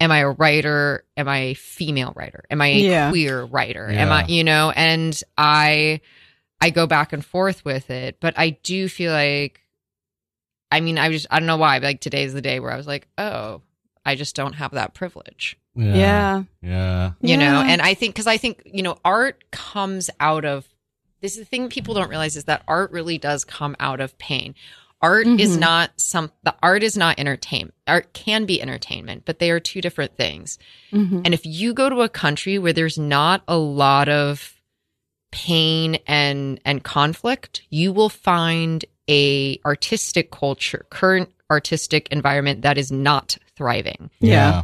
am am i a writer am i a female writer am i a Yeah. queer writer am i you know and i i go back and forth with it but i do feel like I mean, I just I don't know why, but like today's the day where I was like, oh, I just don't have that privilege, yeah. Yeah. Yeah. you know. And I think because I think you know, art comes out of this is the thing people don't realize is that art really does come out of pain. Art is Mhm. not some the art is not entertainment. Art can be entertainment, but they are two different things. Mhm. And if you go to a country where there's not a lot of pain and and conflict, you will find a artistic culture, current artistic environment that is not thriving. Yeah.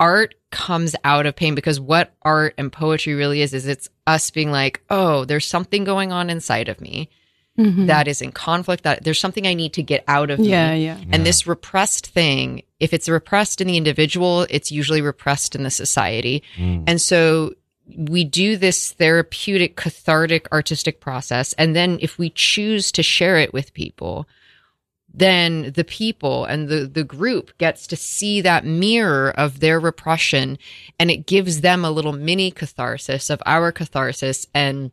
Art comes out of pain because what art and poetry really is is it's us being like, "Oh, there's something going on inside of me." Mhm. that is in conflict, that there's something I need to get out of yeah, me. yeah. And this repressed thing, if it's repressed in the individual, it's usually repressed in the society. Mm. And so we do this therapeutic, cathartic, artistic process. And then if we choose to share it with people, then the people and the, the group gets to see that mirror of their repression and it gives them a little mini catharsis of our catharsis and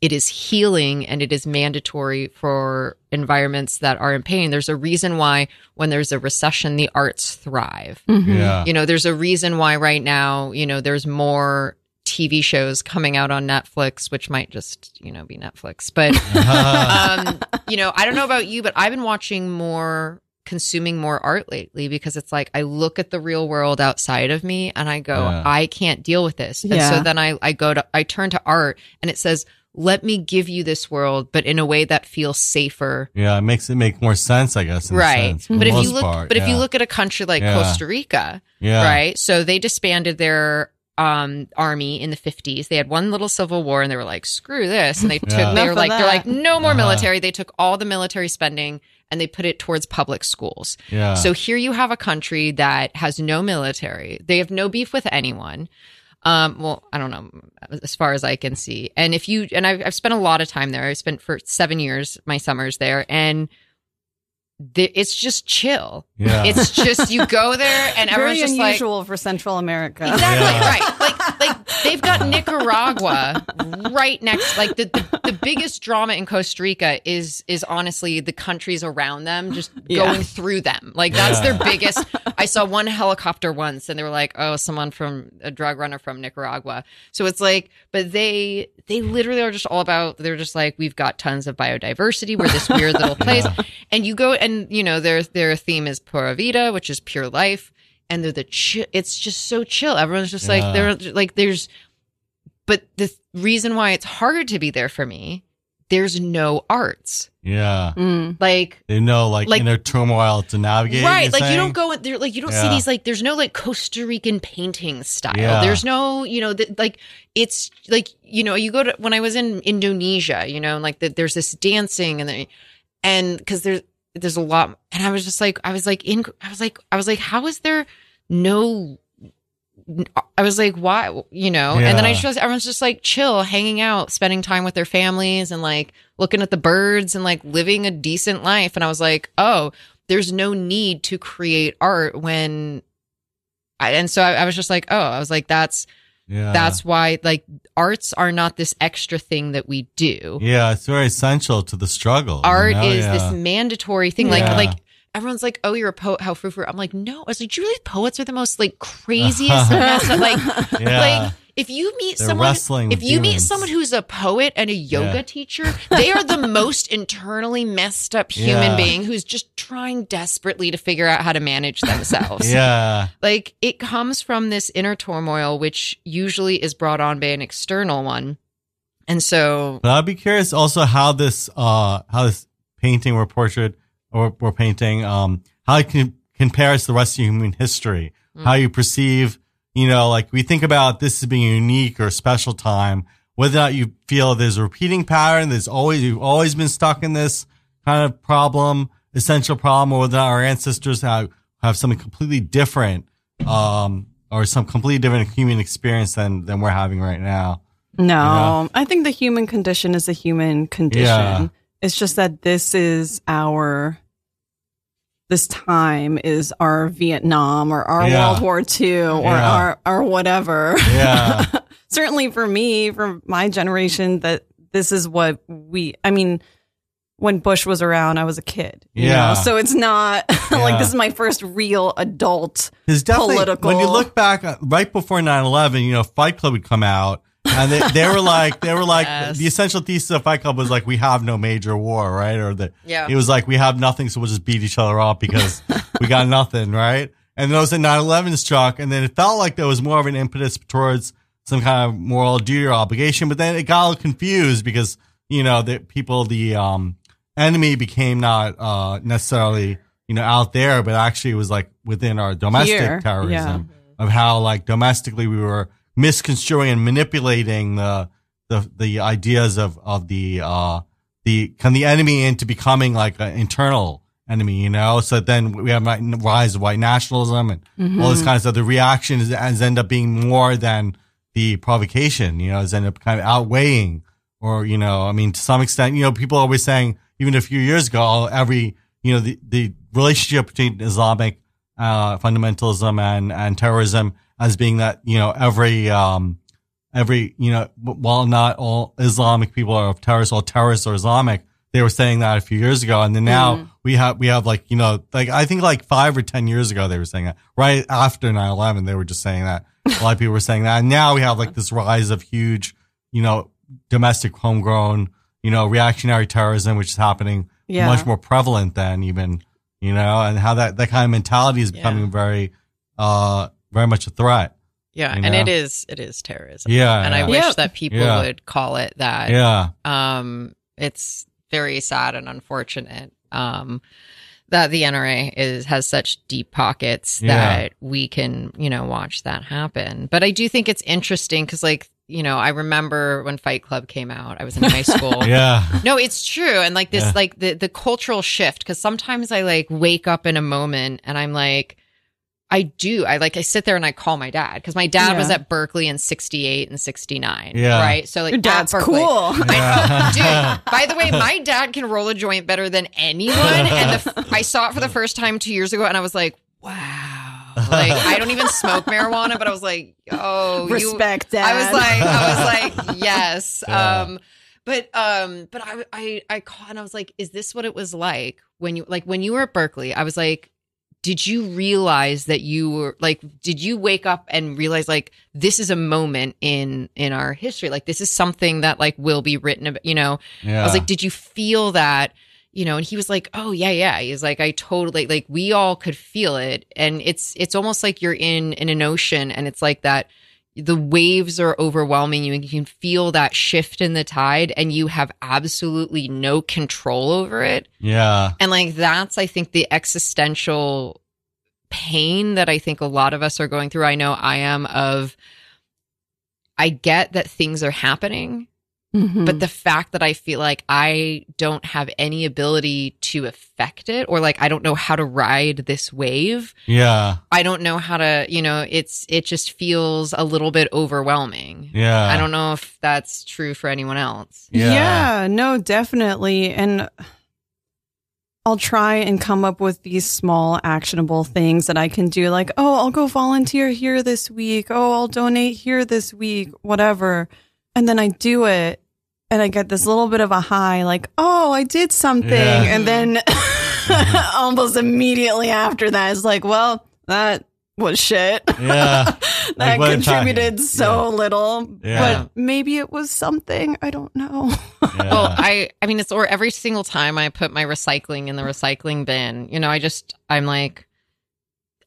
it is healing and it is mandatory for environments that are in pain. There's a reason why when there's a recession, the arts thrive Mhm. Yeah. you know there's a reason why right now you know there's more tv shows coming out on netflix which might just you know be netflix but um you know i don't know about you but i've been watching more consuming more art lately because it's like i look at the real world outside of me and i go Yeah. i can't deal with this and Yeah. so then i i go to i turn to art and it says let me give you this world but in a way that feels safer yeah, it makes it make more sense, I guess. in right sense, but if you look part, but if you look at a country like Yeah. costa rica yeah, right? So they disbanded their um army in the 50s. They had one little civil war and they were like, screw this. And they took Yeah. they Enough were of like they're like no more Uh-huh. military. They took all the military spending and they put it towards public schools. yeah. So here you have a country that has no military. They have no beef with anyone. Um, well, I don't know, as far as I can see. And if you, and I've, I've spent a lot of time there. I spent for seven years, my summers there, and the, it's just chill. yeah. It's just, you go there and everyone's Very just like, unusual for Central America. Exactly Yeah. right. Like like they've got Nicaragua right next. Like the, the the biggest drama in Costa Rica is is honestly the countries around them just Yeah. going through them. Like that's Yeah. their biggest. I saw one helicopter once, and they were like, "Oh, someone from a drug runner from Nicaragua." So it's like, but they they literally are just all about. They're just like, we've got tons of biodiversity. We're this weird little place, Yeah. and you go and you know their their theme is pura vida, which is pure life and they're the chill. It's just so chill. Everyone's just Yeah. like they're like there's, but the th- reason why it's hard to be there for me, there's no arts. yeah. Mm. Like They know like, Like- inner turmoil to navigate. right, you're like you don't go in there. Like you don't see these like there's no like Costa Rican painting style. Yeah. There's no you know th- like it's like you know you go to when I was in Indonesia, you know, like the, there's this dancing and the, and because there's there's a lot and I was just like I was like in I was like I was like how is there no I was like, why, you know? And then I just realized everyone's just like chill, hanging out, spending time with their families and like looking at the birds and like living a decent life. And I was like, oh, there's no need to create art when I, and so I, I was just like, oh, I was like, that's, Yeah. that's why like arts are not this extra thing that we do. yeah. It's very essential to the struggle. you Art know? is Yeah. this mandatory thing. Like, Yeah. like, Everyone's like, "Oh, you're a poet. How frou frou." I'm like, "No." I was like, "Do you realize poets are the most like craziest, messed up, like Yeah. like if you meet They're someone if you meet someone who's a poet and a yoga Yeah. teacher they are the most internally messed up human Yeah. being who's just trying desperately to figure out how to manage themselves yeah. like it comes from this inner turmoil which usually is brought on by an external one and so But I'd be curious also how this uh how this painting or portrait or, or painting um how it can compares to the rest of human history. Mm. How you perceive, you know, like we think about this as being a unique or special time, whether or not you feel there's a repeating pattern, there's always you've always been stuck in this kind of problem, essential problem, or whether or not our ancestors have have something completely different, um, or some completely different human experience than than we're having right now. No, Yeah. I think the human condition is a human condition. Yeah. It's just that this is our, this time is our Vietnam or our Yeah. World War II or Yeah. our, or whatever. Yeah. Certainly for me, for my generation, that this is what we, I mean, when Bush was around, I was a kid. You Yeah. Know? So it's not Yeah. like this is my first real adult. Political- when you look back uh, right before 9-11, you know, Fight Club would come out and they, they were like they were like Yes. the essential thesis of Fight Club was like we have no major war, right? Or that Yeah. it was like we have nothing, so we'll just beat each other up because we got nothing, right? And then it was 9-11 struck, and then it felt like there was more of an impetus towards some kind of moral duty or obligation, but then it got a little confused because you know the people the um enemy became not uh necessarily you know out there, but actually it was like within our domestic Here, terrorism of how like domestically we were misconstruing and manipulating the the the ideas of of the uh the kind the enemy into becoming like an internal enemy, you know. So then we have rise of white nationalism and Mm-hmm. all this kind of stuff. The reaction is, has end up being more than the provocation, you know, has end up kind of outweighing, or you know, I mean, to some extent, you know, people are always saying even a few years ago, every you know the the relationship between Islamic uh, fundamentalism and and terrorism as being that you know every um every you know while not all Islamic people are terrorists, all terrorists are Islamic. They were saying that a few years ago, and then now we have we have like you know like I think like five or ten years ago they were saying that right after 9-11 they were just saying that a lot of people were saying that, and now we have like this rise of huge you know domestic homegrown you know reactionary terrorism which is happening Yeah. much more prevalent than even you know and how that that kind of mentality is Yeah. becoming very uh very much a threat. Yeah, You and know? it is it is terrorism. Yeah, and I wish Yep. that people Yeah. would call it that. Yeah, Um, it's very sad and unfortunate. Um, that the NRA is has such deep pockets Yeah. that we can, you know, watch that happen. But I do think it's interesting because, like, you know, I remember when Fight Club came out. I was in high school. yeah, No, it's true. And like this, Yeah. like the the cultural shift. Because sometimes I like wake up in a moment and I'm like, I do. I like I sit there and I call my dad because my dad was at Berkeley in '68 and '69. Yeah. right. So like Your dad's Berkeley. cool. I know, dude. By the way, my dad can roll a joint better than anyone, and the, I saw it for the first time two years ago, and I was like, wow. Like I don't even smoke marijuana, but I was like, oh, you, Respect, Dad. I was like, I was like, yes. Yeah. Um, but um, but I I I caught and I was like, is this what it was like when you like when you were at Berkeley? I was like, did you realize that you were like, did you wake up and realize like this is a moment in in our history? Like this is something that like will be written about. You know, yeah. I was like, did you feel that? You know, and he was like, "Oh yeah, yeah." He's like, "I totally like we all could feel it, and it's it's almost like you're in in an ocean, and it's like that the waves are overwhelming you, and you can feel that shift in the tide, and you have absolutely no control over it, yeah, and like that's I think the existential pain that I think a lot of us are going through. I know I am of. I get that things are happening, Mhm. but the fact that I feel like I don't have any ability to affect it or like I don't know how to ride this wave. yeah, I don't know how to, you know, it's it just feels a little bit overwhelming. yeah. I don't know if that's true for anyone else. Yeah. Yeah. no, definitely. And I'll try and come up with these small actionable things that I can do like, oh, I'll go volunteer here this week. Oh, I'll donate here this week, whatever. And then I do it and I get this little bit of a high like, oh, I did something. Yeah. And then almost immediately after that, it's like, well, that was shit. Yeah. that Like what talking- contributed so little, Yeah. but maybe it was something. I don't know. Yeah. Well, I I mean it's or every single time I put my recycling in the recycling bin, you know, I just I'm like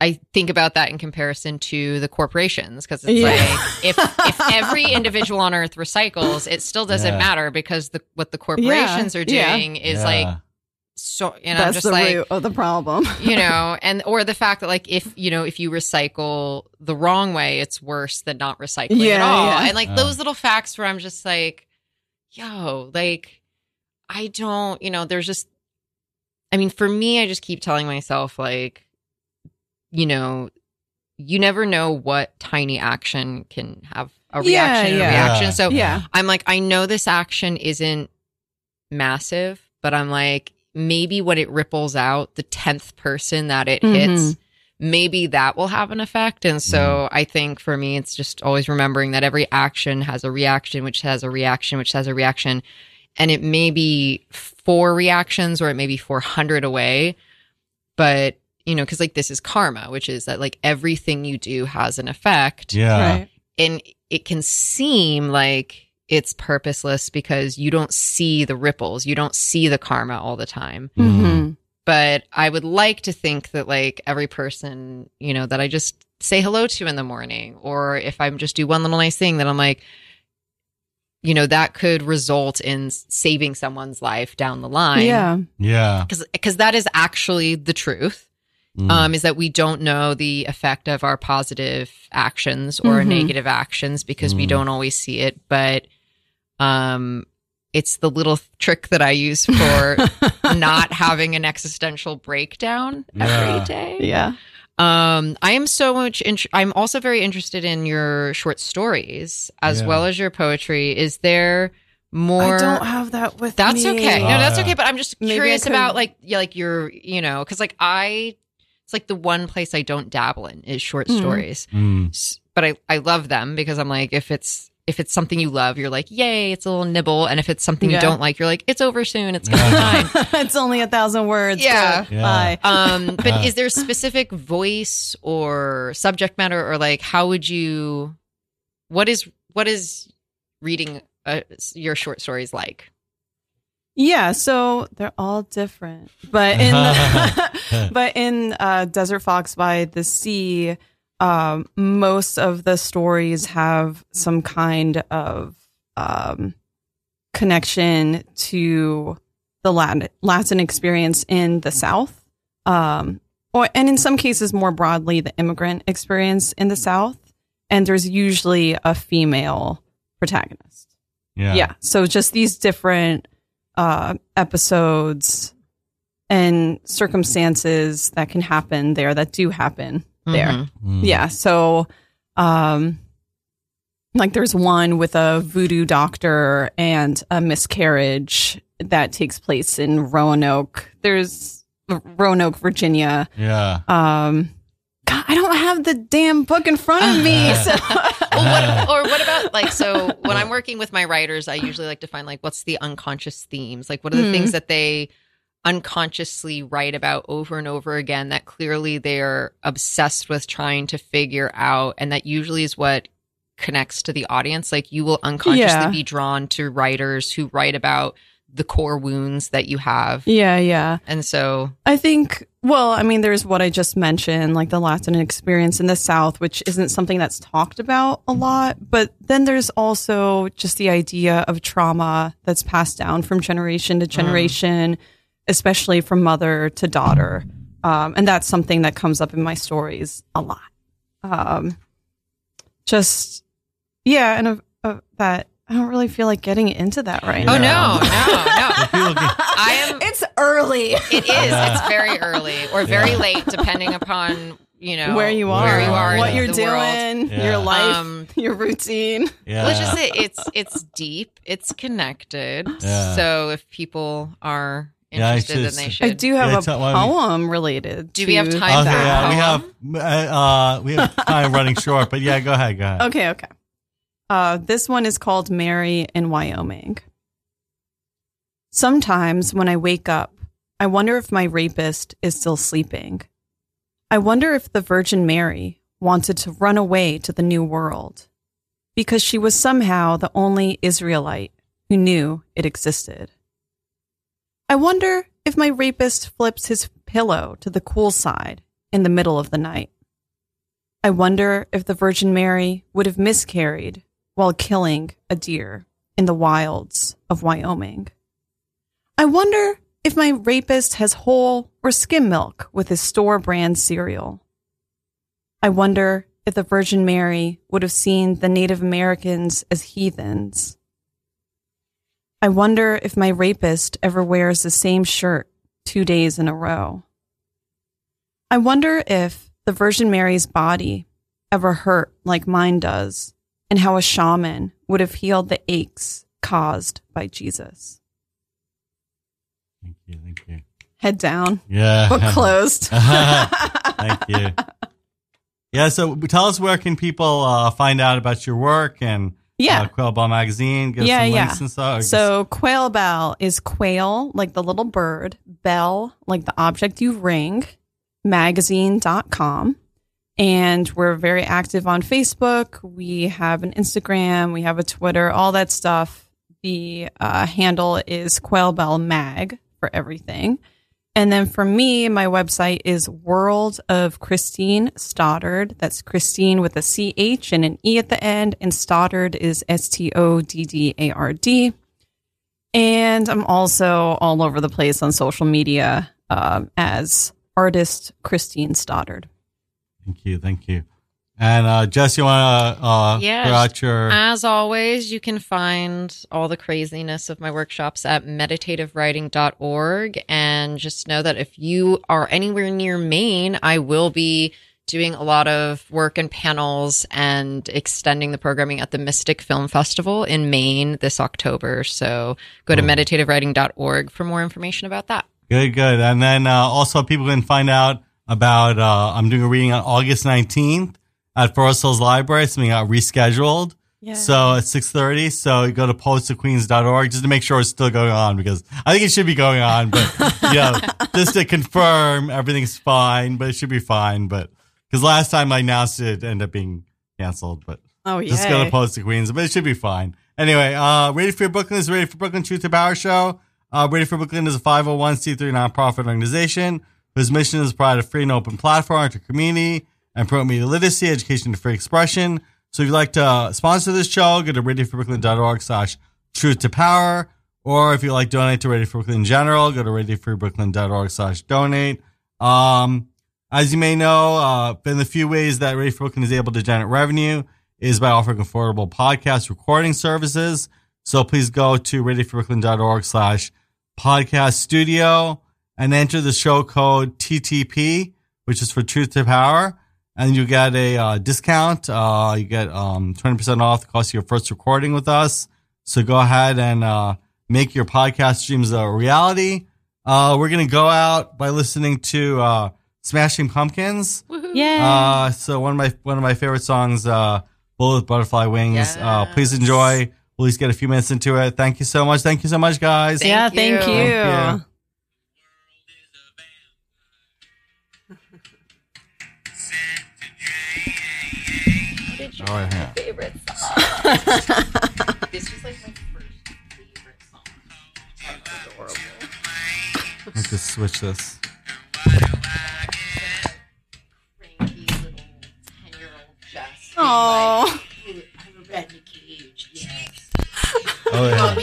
I think about that in comparison to the corporations because it's Yeah. like if if every individual on earth recycles, it still doesn't Yeah. matter because the what the corporations are Yeah. doing is Yeah. like so you know I'm That's just the like root of the problem. you know and or the fact that like if you know if you recycle the wrong way it's worse than not recycling at Yeah, all yeah. and like Yeah. those oh. little facts where i'm just like yo like i don't you know there's just i mean for me i just keep telling myself like you know you never know what tiny action can have a Yeah, reaction a reaction Yeah. so yeah. I'm like, I know this action isn't massive, but I'm like, maybe when it ripples out, the 10th person that it mm-hmm. hits, maybe that will have an effect. And so mm-hmm. I think for me, it's just always remembering that every action has a reaction, which has a reaction, which has a reaction. And it may be four reactions or it may be 400 away. But, you know, because like this is karma, which is that like everything you do has an effect yeah. Right. and it can seem like it's purposeless because you don't see the ripples you don't see the karma all the time hmm but i would like to think that like every person you know that i just say hello to in the morning or if I'm just do one little nice thing that i'm like you know that could result in saving someone's life down the line Yeah. Yeah. because because that is actually the truth Mm. um, is that we don't know the effect of our positive actions or Mhm. negative actions because we Mm. don't always see it. But um, it's the little trick that I use for not having an existential breakdown Yeah. every day. Yeah. Um, I am so much. int- I'm also very interested in your short stories as Yeah. well as your poetry. Is there more? I don't have that with That's me. okay. No, that's yeah. okay. But I'm just Maybe curious could- about like yeah, like your you know because like I it's like the one place I don't dabble in is short Mhm. stories, Mm. But I I love them because I'm like if it's if it's something you love, you're like yay, it's a little nibble, and if it's something Yeah. you don't like, you're like it's over soon, it's gonna be fine. it's only a thousand words. Yeah. Yeah. Bye. Um, but Yeah. is there specific voice or subject matter, or like how would you? What is what is reading uh, your short stories like? Yeah, so they're all different, but in the, but in uh, Desert Fox by the Sea, um, most of the stories have some kind of um, connection to the Latin Latin experience in the South, um, or and in some cases more broadly the immigrant experience in the South. And there's usually a female protagonist Yeah. yeah. So just these different uh, episodes and circumstances that can happen there that do happen there. Mhm. Mm. Yeah. So, um, like there's one with a voodoo doctor and a miscarriage that takes place in Roanoke. There's Roanoke, Virginia. Yeah. Um, God, I don't have the damn book in front of me. So. well, what, or what about like so when I'm working with my writers, I usually like to find like what's the unconscious themes, like what are the Hmm. things that they unconsciously write about over and over again that clearly they're obsessed with trying to figure out, and that usually is what connects to the audience. Like you will unconsciously Yeah. be drawn to writers who write about the core wounds that you have, yeah, yeah. and so I think, well, I mean, there's what I just mentioned, like the Latin experience in the South, which isn't something that's talked about a lot. But then there's also just the idea of trauma that's passed down from generation to generation, especially from mother to daughter. Um, and that's something that comes up in my stories a lot. Um, just, yeah, and uh, uh, that I don't really feel like getting into that right now. oh now. no, no, no. I am It's early. It is. Yeah. It's very early or very Yeah. late, depending upon you know where you are, where you are, what you're the doing. Yeah. your life, Um, your routine. yeah. Let's just say it's it's deep, it's connected. Yeah. So if people are Yeah, I interested, should- then they should. I do have Yeah, a tell- why don't we- poem related. Do we have to time Okay, for that. yeah, we have uh, uh, we have time running short, but yeah, go ahead, go ahead. Okay, okay. Uh, this one is called Mary in Wyoming. Sometimes when I wake up, I wonder if my rapist is still sleeping. I wonder if the Virgin Mary wanted to run away to the New World because she was somehow the only Israelite who knew it existed. I wonder if my rapist flips his pillow to the cool side in the middle of the night. I wonder if the Virgin Mary would have miscarried while killing a deer in the wilds of Wyoming. I wonder if my rapist has whole or skim milk with his store brand cereal. I wonder if the Virgin Mary would have seen the Native Americans as heathens. I wonder if my rapist ever wears the same shirt two days in a row. I wonder if the Virgin Mary's body ever hurt like mine does, and how a shaman would have healed the aches caused by Jesus. Thank you, thank you. Head down, Yeah. book closed. Thank you. Yeah, so tell us where can people uh, find out about your work and Yeah. uh, Quail Bell Magazine, give Yeah, some yeah. links and stuff. just- So quail bell is quail, like the little bird, bell, like the object you ring, magazine.com. And we're very active on Facebook. We have an Instagram, we have a Twitter, all that stuff. The uh, handle is Quail Bell Mag for everything. And then for me, my website is World of Christine Stoddard. That's Christine with a C H and an E at the end. And Stoddard is S T O D D A R D. And I'm also all over the place on social media um, as artist Christine Stoddard. Thank you, thank you. And uh, Jess, you want to uh, Yes. throw out your As always, you can find all the craziness of my workshops at meditativewriting.org. And just know that if you are anywhere near Maine, I will be doing a lot of work and panels and extending the programming at the Mystic Film Festival in Maine this October. So go to Hmm. meditativewriting.org for more information about that. Good, good. And then uh, also people can find out about uh, I'm doing a reading on August 19th at Forest Hills Library. Something got rescheduled. Yeah. So at 6.30. So go to poetsofqueens.org just to make sure it's still going on because I think it should be going on. But, you know, just to confirm everything's fine, but it should be fine. But because last time I announced it, it ended up being canceled. But oh yeah. just go to Poets of Queens, but it should be fine. Anyway, uh, Radio Free Brooklyn is Radio Free Brooklyn Truth to Power Show. Uh, Radio Free Brooklyn is a 501c3 nonprofit organization whose mission is to provide a free and open platform to community and promote media literacy, education, and free expression. So if you'd like to uh, sponsor this show, go to radiofreebrooklyn.org slash truth to power. Or if you'd like to donate to Radio Free Brooklyn in general, go to radiofreebrooklyn.org slash donate. Um, as you may know, uh, been the few ways that Radio Free Brooklyn is able to generate revenue is by offering affordable podcast recording services. So please go to radiofreebrooklyn.org slash podcast studio and enter the show code TTP, which is for Truth to Power. And you get a uh, discount. Uh, you get um, 20% off the cost of your first recording with us. So go ahead and uh, make your podcast streams a reality. Uh, we're going to go out by listening to uh, Smashing Pumpkins. Yeah. Uh, so one of my one of my favorite songs, uh, "Bullet with Butterfly Wings." Uh, please enjoy. We'll at least get a few minutes into it. Thank you so much. Thank you so much, guys. Thank yeah. you. Thank you. Thank you. Oh, yeah. favorite song. this was like my first favorite song. That's adorable. Let's just switch this. Oh. Like, I'm a cage, yes. Oh, yeah.